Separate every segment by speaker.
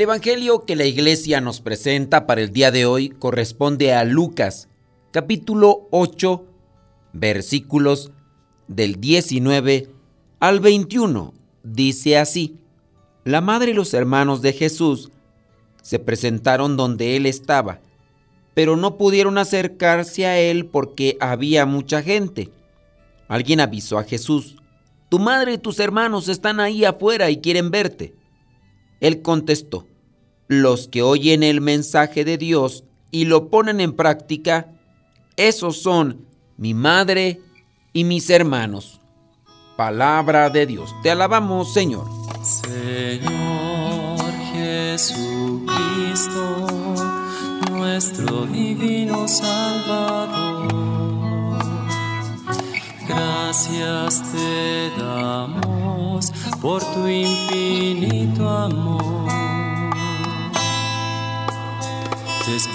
Speaker 1: El Evangelio que la iglesia nos presenta para el día de hoy corresponde a Lucas, capítulo 8, versículos del 19 al 21. Dice así, la madre y los hermanos de Jesús se presentaron donde él estaba, pero no pudieron acercarse a él porque había mucha gente. Alguien avisó a Jesús, tu madre y tus hermanos están ahí afuera y quieren verte. Él contestó, los que oyen el mensaje de Dios y lo ponen en práctica, esos son mi madre y mis hermanos. Palabra de Dios. Te alabamos, Señor.
Speaker 2: Señor Jesucristo, nuestro divino Salvador. Gracias te damos por tu infinito amor.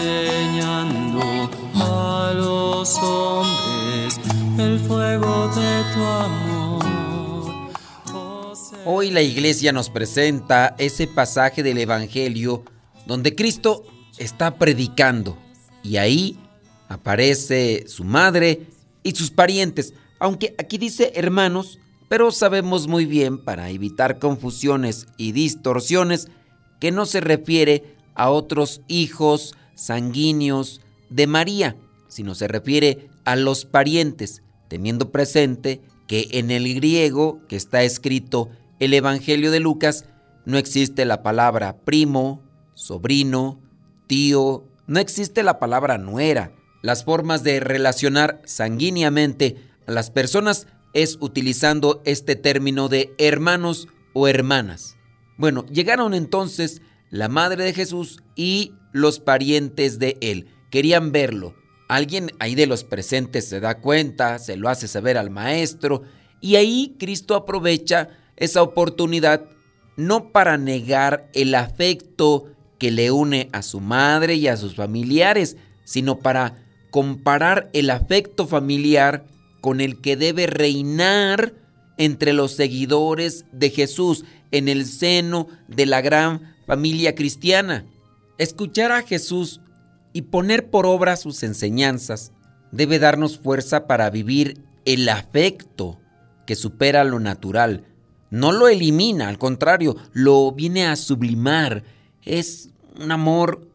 Speaker 2: enseñando a los hombres el fuego de tu amor. Oh,
Speaker 1: Hoy la iglesia nos presenta ese pasaje del Evangelio donde Cristo está predicando y ahí aparece su madre y sus parientes, aunque aquí dice hermanos, pero sabemos muy bien para evitar confusiones y distorsiones que no se refiere a otros hijos sanguíneos de María, sino se refiere a los parientes, teniendo presente que en el griego que está escrito el Evangelio de Lucas no existe la palabra primo, sobrino, tío, no existe la palabra nuera. Las formas de relacionar sanguíneamente a las personas es utilizando este término de hermanos o hermanas. Bueno, llegaron entonces la madre de Jesús y los parientes de él. Querían verlo. Alguien ahí de los presentes se da cuenta, se lo hace saber al maestro y ahí Cristo aprovecha esa oportunidad no para negar el afecto que le une a su madre y a sus familiares, sino para comparar el afecto familiar con el que debe reinar entre los seguidores de Jesús en el seno de la gran familia cristiana. Escuchar a Jesús y poner por obra sus enseñanzas debe darnos fuerza para vivir el afecto que supera lo natural. No lo elimina, al contrario, lo viene a sublimar. Es un amor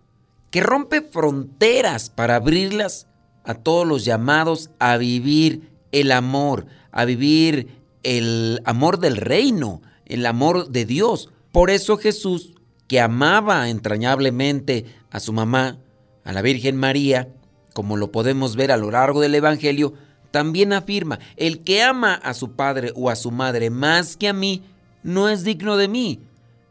Speaker 1: que rompe fronteras para abrirlas a todos los llamados a vivir el amor, a vivir el amor del reino, el amor de Dios. Por eso Jesús que amaba entrañablemente a su mamá, a la Virgen María, como lo podemos ver a lo largo del Evangelio, también afirma, el que ama a su padre o a su madre más que a mí, no es digno de mí.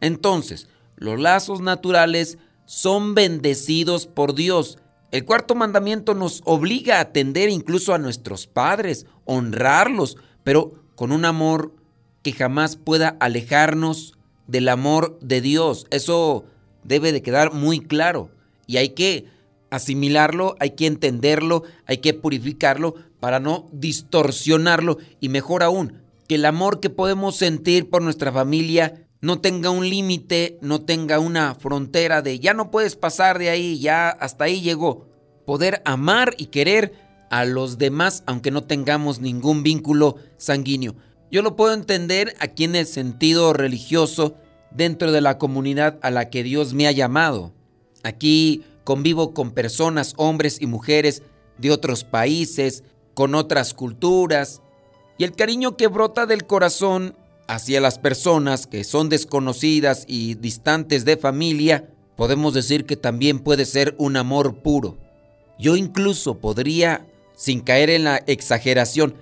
Speaker 1: Entonces, los lazos naturales son bendecidos por Dios. El cuarto mandamiento nos obliga a atender incluso a nuestros padres, honrarlos, pero con un amor que jamás pueda alejarnos del amor de Dios. Eso debe de quedar muy claro y hay que asimilarlo, hay que entenderlo, hay que purificarlo para no distorsionarlo y mejor aún, que el amor que podemos sentir por nuestra familia no tenga un límite, no tenga una frontera de ya no puedes pasar de ahí, ya hasta ahí llegó. Poder amar y querer a los demás aunque no tengamos ningún vínculo sanguíneo. Yo lo puedo entender aquí en el sentido religioso dentro de la comunidad a la que Dios me ha llamado. Aquí convivo con personas, hombres y mujeres de otros países, con otras culturas, y el cariño que brota del corazón hacia las personas que son desconocidas y distantes de familia, podemos decir que también puede ser un amor puro. Yo incluso podría, sin caer en la exageración,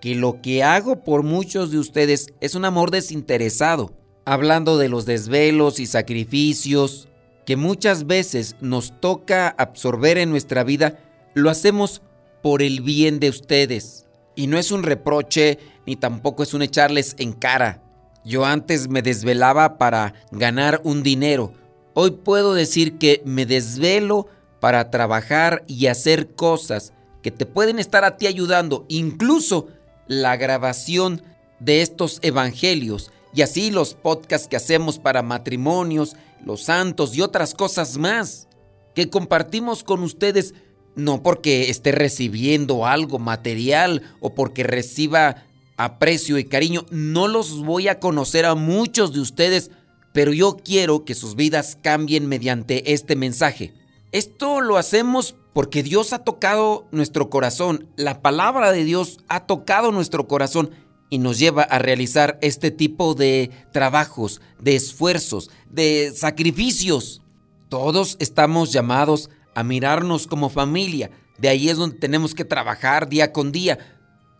Speaker 1: que lo que hago por muchos de ustedes es un amor desinteresado, hablando de los desvelos y sacrificios que muchas veces nos toca absorber en nuestra vida, lo hacemos por el bien de ustedes. Y no es un reproche ni tampoco es un echarles en cara. Yo antes me desvelaba para ganar un dinero. Hoy puedo decir que me desvelo para trabajar y hacer cosas que te pueden estar a ti ayudando, incluso la grabación de estos evangelios y así los podcasts que hacemos para matrimonios, los santos y otras cosas más que compartimos con ustedes no porque esté recibiendo algo material o porque reciba aprecio y cariño, no los voy a conocer a muchos de ustedes, pero yo quiero que sus vidas cambien mediante este mensaje. Esto lo hacemos porque Dios ha tocado nuestro corazón, la palabra de Dios ha tocado nuestro corazón y nos lleva a realizar este tipo de trabajos, de esfuerzos, de sacrificios. Todos estamos llamados a mirarnos como familia, de ahí es donde tenemos que trabajar día con día.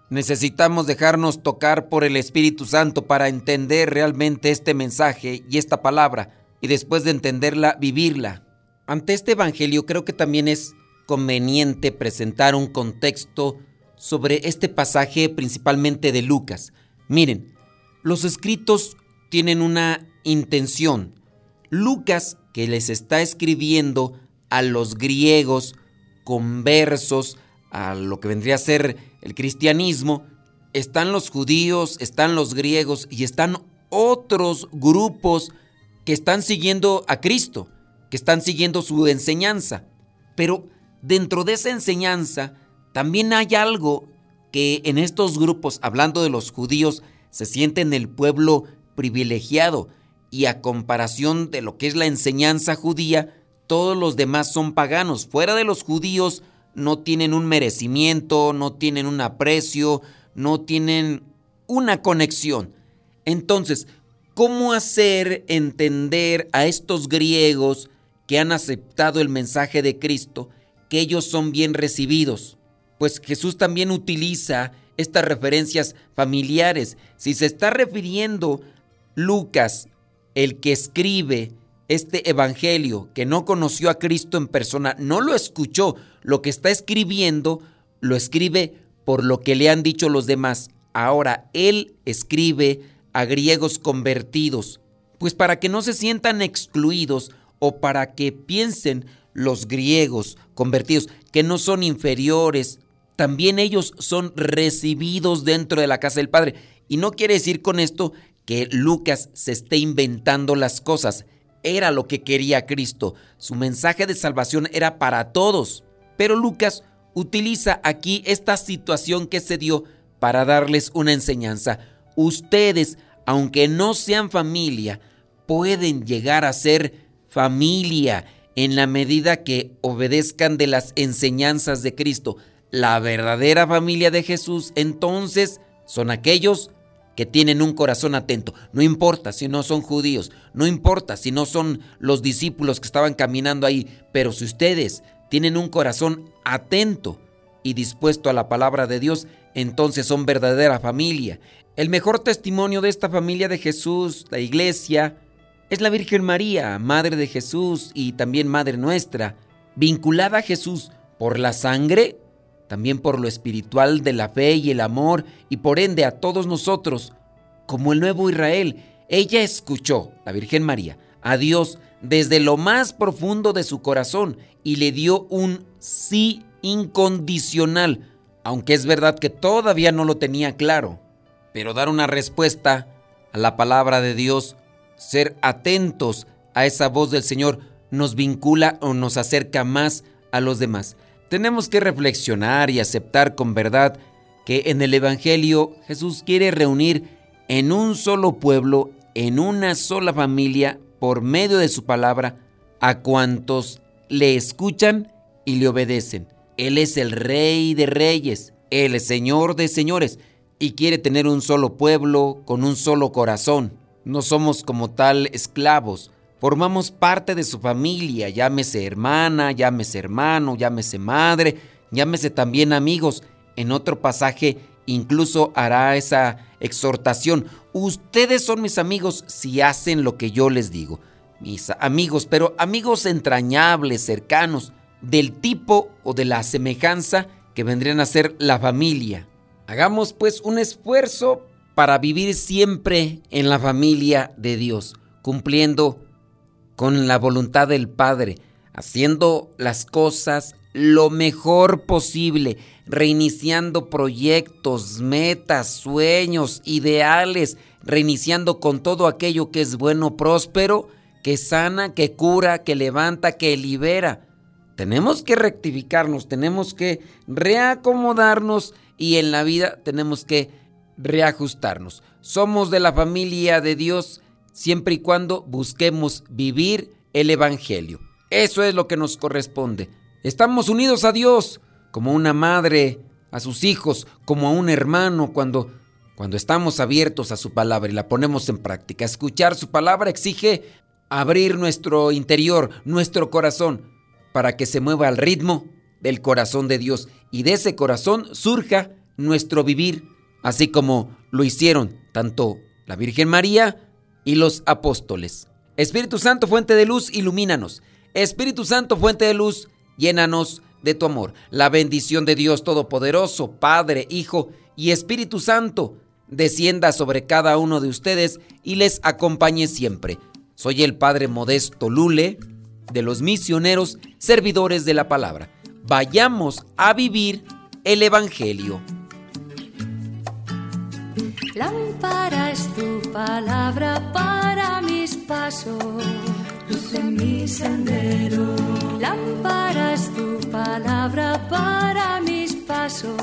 Speaker 1: Necesitamos dejarnos tocar por el Espíritu Santo para entender realmente este mensaje y esta palabra y después de entenderla, vivirla. Ante este Evangelio creo que también es conveniente presentar un contexto sobre este pasaje principalmente de Lucas. Miren, los escritos tienen una intención. Lucas, que les está escribiendo a los griegos conversos a lo que vendría a ser el cristianismo, están los judíos, están los griegos y están otros grupos que están siguiendo a Cristo que están siguiendo su enseñanza. Pero dentro de esa enseñanza también hay algo que en estos grupos, hablando de los judíos, se sienten el pueblo privilegiado y a comparación de lo que es la enseñanza judía, todos los demás son paganos. Fuera de los judíos no tienen un merecimiento, no tienen un aprecio, no tienen una conexión. Entonces, ¿cómo hacer entender a estos griegos que han aceptado el mensaje de Cristo, que ellos son bien recibidos. Pues Jesús también utiliza estas referencias familiares. Si se está refiriendo Lucas, el que escribe este evangelio, que no conoció a Cristo en persona, no lo escuchó, lo que está escribiendo, lo escribe por lo que le han dicho los demás. Ahora, él escribe a griegos convertidos, pues para que no se sientan excluidos o para que piensen los griegos convertidos que no son inferiores, también ellos son recibidos dentro de la casa del Padre. Y no quiere decir con esto que Lucas se esté inventando las cosas. Era lo que quería Cristo. Su mensaje de salvación era para todos. Pero Lucas utiliza aquí esta situación que se dio para darles una enseñanza. Ustedes, aunque no sean familia, pueden llegar a ser familia en la medida que obedezcan de las enseñanzas de Cristo. La verdadera familia de Jesús entonces son aquellos que tienen un corazón atento. No importa si no son judíos, no importa si no son los discípulos que estaban caminando ahí, pero si ustedes tienen un corazón atento y dispuesto a la palabra de Dios, entonces son verdadera familia. El mejor testimonio de esta familia de Jesús, la iglesia, es la Virgen María, Madre de Jesús y también Madre nuestra, vinculada a Jesús por la sangre, también por lo espiritual de la fe y el amor y por ende a todos nosotros, como el nuevo Israel. Ella escuchó, la Virgen María, a Dios desde lo más profundo de su corazón y le dio un sí incondicional, aunque es verdad que todavía no lo tenía claro. Pero dar una respuesta a la palabra de Dios ser atentos a esa voz del Señor nos vincula o nos acerca más a los demás. Tenemos que reflexionar y aceptar con verdad que en el Evangelio Jesús quiere reunir en un solo pueblo, en una sola familia, por medio de su palabra, a cuantos le escuchan y le obedecen. Él es el rey de reyes, el señor de señores, y quiere tener un solo pueblo con un solo corazón. No somos como tal esclavos, formamos parte de su familia, llámese hermana, llámese hermano, llámese madre, llámese también amigos. En otro pasaje incluso hará esa exhortación. Ustedes son mis amigos si hacen lo que yo les digo. Mis amigos, pero amigos entrañables, cercanos, del tipo o de la semejanza que vendrían a ser la familia. Hagamos pues un esfuerzo para vivir siempre en la familia de Dios, cumpliendo con la voluntad del Padre, haciendo las cosas lo mejor posible, reiniciando proyectos, metas, sueños, ideales, reiniciando con todo aquello que es bueno, próspero, que sana, que cura, que levanta, que libera. Tenemos que rectificarnos, tenemos que reacomodarnos y en la vida tenemos que reajustarnos. Somos de la familia de Dios siempre y cuando busquemos vivir el Evangelio. Eso es lo que nos corresponde. Estamos unidos a Dios como una madre a sus hijos, como a un hermano cuando cuando estamos abiertos a su palabra y la ponemos en práctica. Escuchar su palabra exige abrir nuestro interior, nuestro corazón, para que se mueva al ritmo del corazón de Dios y de ese corazón surja nuestro vivir, así como lo hicieron tanto la Virgen María y los apóstoles. Espíritu Santo, fuente de luz, ilumínanos. Espíritu Santo, fuente de luz, llénanos de tu amor. La bendición de Dios Todopoderoso, Padre, Hijo y Espíritu Santo, descienda sobre cada uno de ustedes y les acompañe siempre. Soy el Padre Modesto Lule, de los misioneros, servidores de la palabra. Vayamos a vivir el Evangelio.
Speaker 3: Lámpara es tu palabra para mis pasos, luz en mi sendero. Lámpara es tu palabra para mis pasos,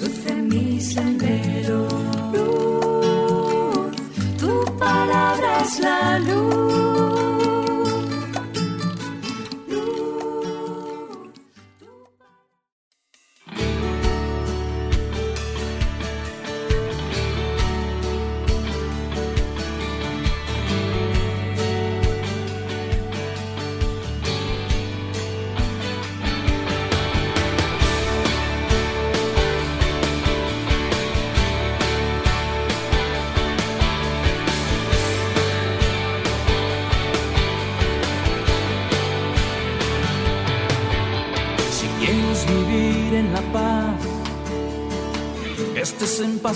Speaker 3: luz en mi sendero. Luz, tu palabra es la luz.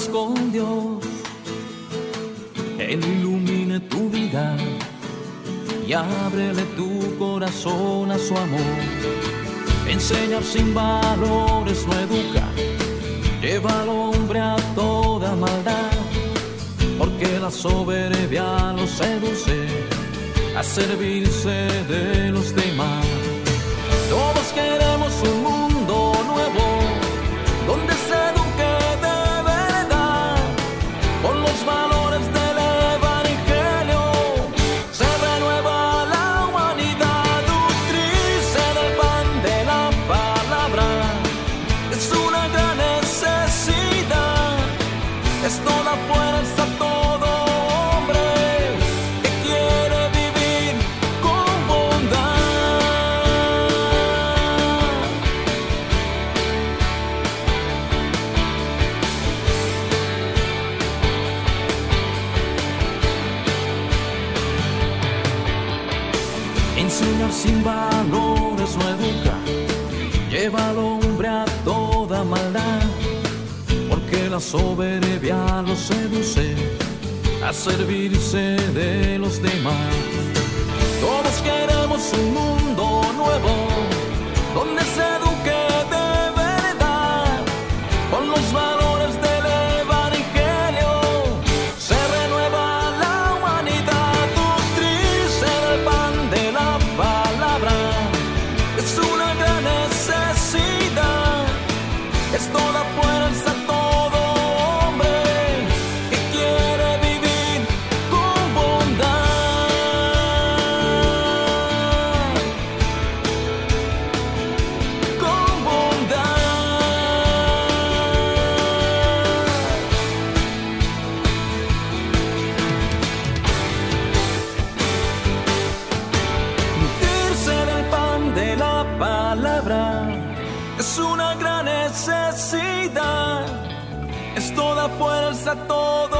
Speaker 4: Con Dios. Él ilumine tu vida y ábrele tu corazón a su amor. Enseñar sin valores no educa, lleva al hombre a toda maldad, porque la soberbia lo seduce a servirse de los demás. Todos queremos soberbia lo seduce a servirse de los demás. Todos queremos un mundo nuevo, es una gran necesidad, es toda fuerza, todo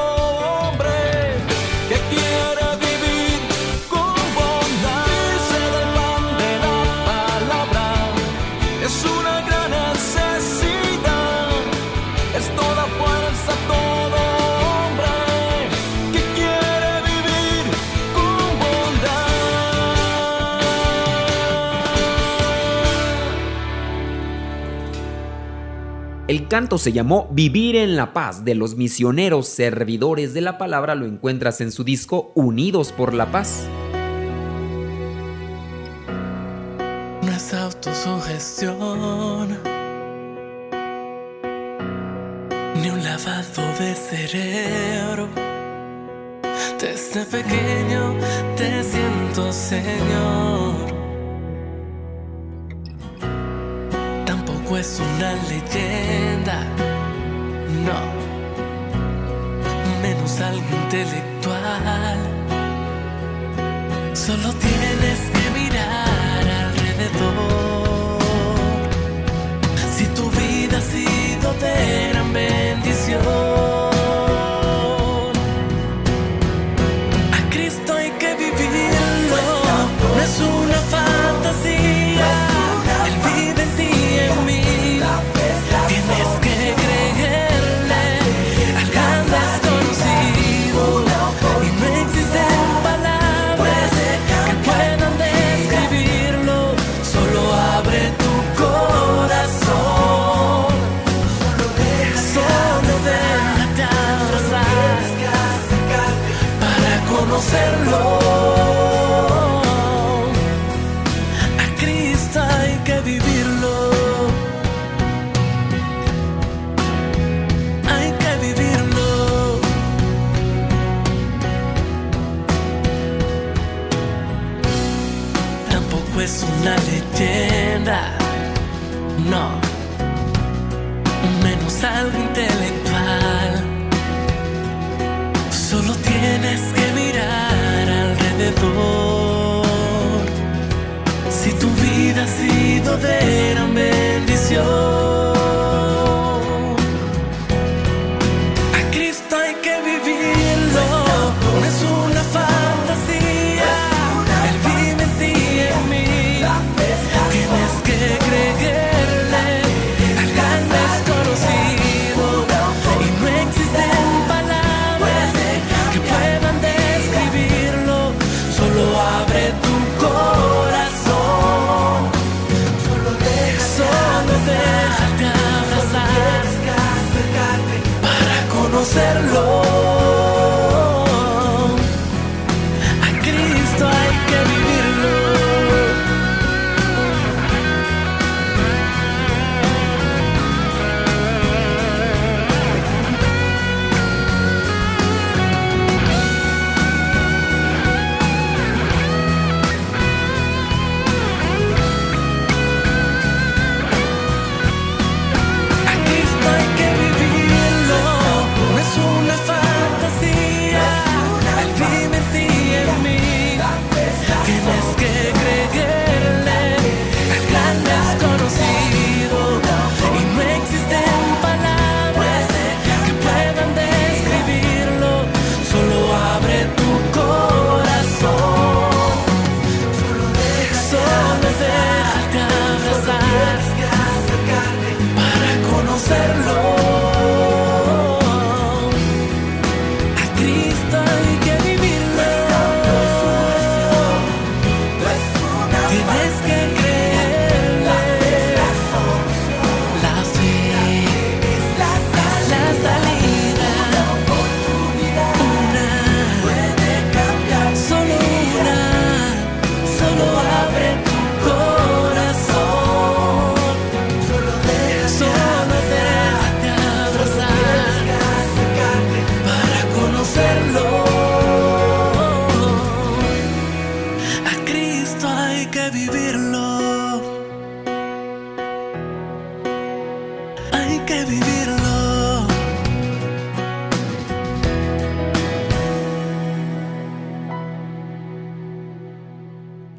Speaker 5: encanto se llamó Vivir en la Paz de los misioneros servidores de la palabra lo encuentras en su disco Unidos por la Paz.
Speaker 2: No es autosugestión, ni un lavado de cerebro. Desde pequeño te siento, Señor. es una leyenda, no, menos algo intelectual. Solo tienes que mirar alrededor. hacerlo.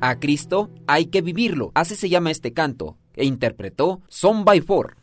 Speaker 5: a Cristo hay que vivirlo. Así se llama este canto
Speaker 1: e interpretó Son by Four.